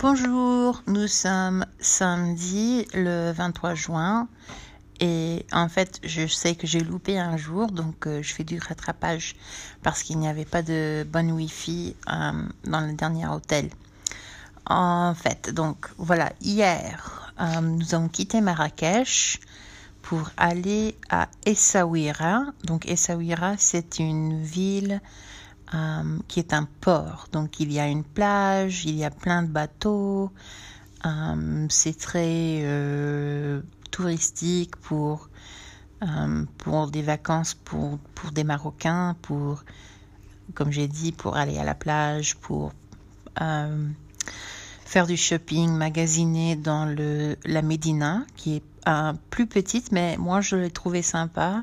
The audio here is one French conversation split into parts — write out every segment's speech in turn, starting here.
Bonjour, nous sommes samedi le 23 juin et en fait je sais que j'ai loupé un jour donc euh, je fais du rattrapage parce qu'il n'y avait pas de bonne wifi euh, dans le dernier hôtel. En fait, donc voilà, hier euh, nous avons quitté Marrakech pour aller à Essaouira. Donc Essaouira c'est une ville euh, qui est un port. Donc il y a une plage, il y a plein de bateaux. Euh, c'est très euh, touristique pour, pour des vacances pour, pour des Marocains, pour, comme j'ai dit, pour aller à la plage, pour faire du shopping, magasiner dans le, la Médina, qui est plus petite, mais moi je l'ai trouvé sympa.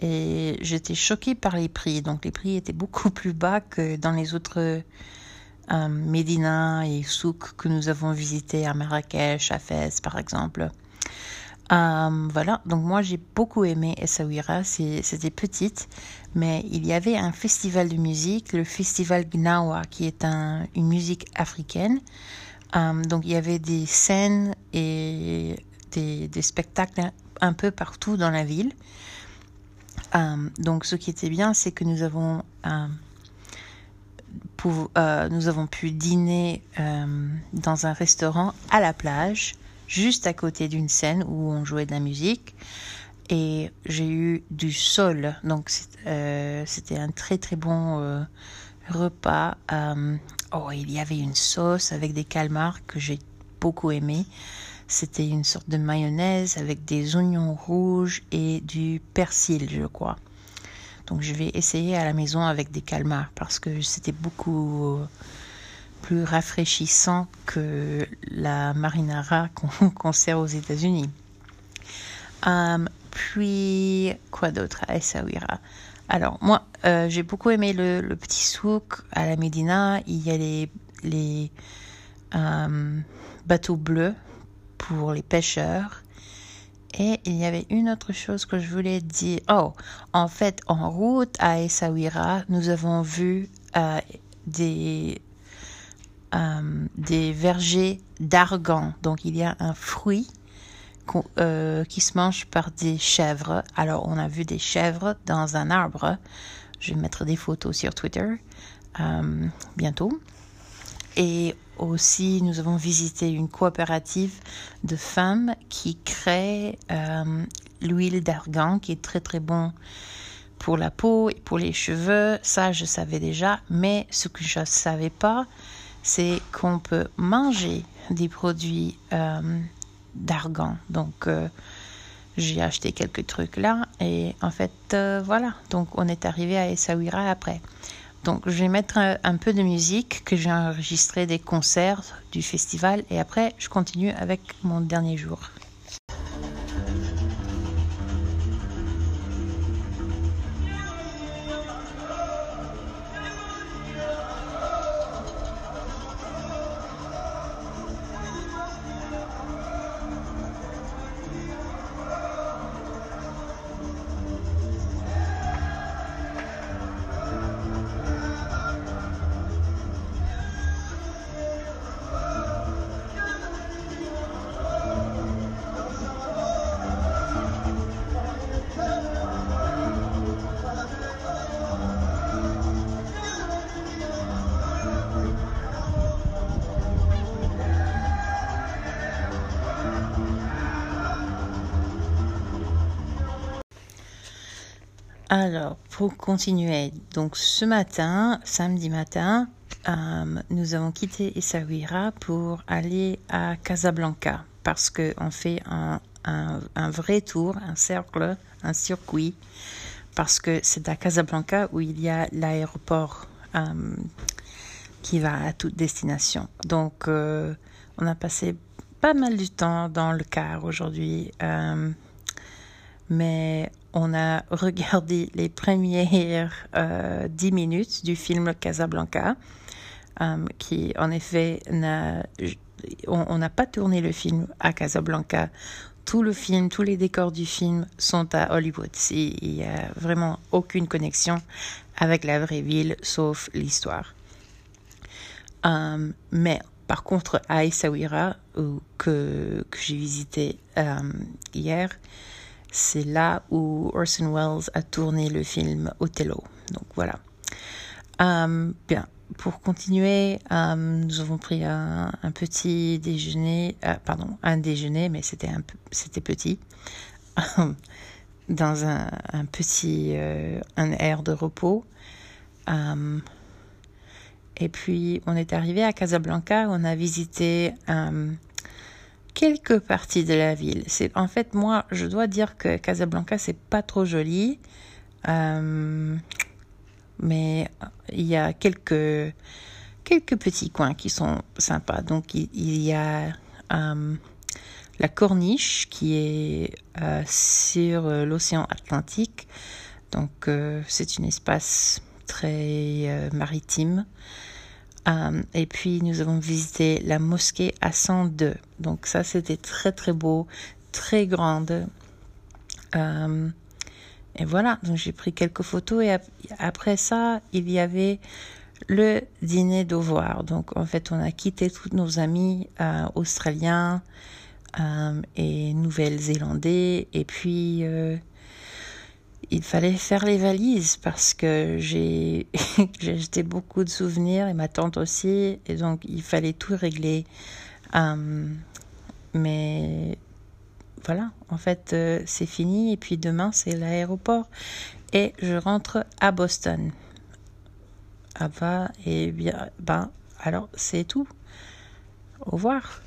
Et j'étais choquée par les prix. Donc les prix étaient beaucoup plus bas que dans les autres euh, Médina et souks que nous avons visités à Marrakech, à Fès par exemple. Euh, voilà, donc moi j'ai beaucoup aimé Essaouira, c'était petite, mais il y avait un festival de musique, le festival Gnawa, qui est un, une musique africaine. Euh, donc il y avait des scènes et des spectacles un peu partout dans la ville. Euh, donc ce qui était bien, c'est que nous avons, euh, euh, nous avons pu dîner dans un restaurant à la plage, juste à côté d'une scène où on jouait de la musique. Et j'ai eu du sol, donc c'était un très très bon repas. oh, il y avait une sauce avec des calmars que j'ai beaucoup aimé. C'était une sorte de mayonnaise avec des oignons rouges et du persil, je crois. Donc je vais essayer à la maison avec des calmars parce que c'était beaucoup plus rafraîchissant que la marinara qu'on sert aux États-Unis. Euh, puis, quoi d'autre? À Essaouira Alors, moi, euh, j'ai beaucoup aimé le, petit souk à la Médina. Il y a les, euh, bateaux bleus pour les pêcheurs. Et il y avait une autre chose que je voulais dire. Oh, en fait, en route à Essaouira, nous avons vu euh, des, euh, des vergers d'argan. Donc, il y a un fruit euh, qui se mange par des chèvres. Alors, on a vu des chèvres dans un arbre. Je vais mettre des photos sur Twitter bientôt. Et aussi, nous avons visité une coopérative de femmes qui crée euh, l'huile d'argan, qui est très très bon pour la peau et pour les cheveux. Ça, je savais déjà. Mais ce que je ne savais pas, c'est qu'on peut manger des produits euh, d'argan. Donc, euh, j'ai acheté quelques trucs là. Et en fait, voilà. Donc, on est arrivé à Essaouira après. Donc, je vais mettre un, peu de musique que j'ai enregistré des concerts du festival et après, je continue avec mon dernier jour. Alors, pour continuer, donc ce matin, samedi matin, euh, nous avons quitté Essaouira pour aller à Casablanca parce qu'on fait un, vrai tour, un cercle, un circuit, parce que c'est à Casablanca où il y a l'aéroport euh, qui va à toute destination. Donc, euh, on a passé pas mal du temps dans le car aujourd'hui, mais on a regardé les premières euh, dix minutes du film Casablanca, euh, qui en effet n'a, on n'a pas tourné le film à Casablanca. Tout le film, tous les décors du film sont à Hollywood. Il n'y a vraiment aucune connexion avec la vraie ville, sauf l'histoire. Euh, mais par contre, à Essaouira, que, que j'ai visité hier, c'est là où Orson Welles a tourné le film Othello. Donc voilà. bien, pour continuer, nous avons pris un, petit déjeuner, pardon, un déjeuner, mais c'était un c'était petit, dans un, un petit euh, un air de repos. Euh, et puis on est arrivé à Casablanca, on a visité euh, quelques parties de la ville. C'est en fait moi, je dois dire que Casablanca c'est pas trop joli, mais il y a quelques quelques petits coins qui sont sympas. Donc il, y a la corniche qui est euh, sur euh, l'océan Atlantique. Donc euh, c'est un espace très maritime. Et puis nous avons visité la mosquée à 102. Donc ça c'était très très beau, très grande. et voilà, donc j'ai pris quelques photos et après ça il y avait le dîner d'Auvoir. Donc en fait on a quitté tous nos amis australiens euh, et Nouvelle-Zélandais. Et puis, euh, il fallait faire les valises parce que j'ai acheté beaucoup de souvenirs et ma tante aussi. Et donc, il fallait tout régler. Euh, mais voilà, en fait, c'est fini. Et puis demain, c'est l'aéroport. Et je rentre à Boston. Ah bah, et bien, ben, alors c'est tout. Au revoir.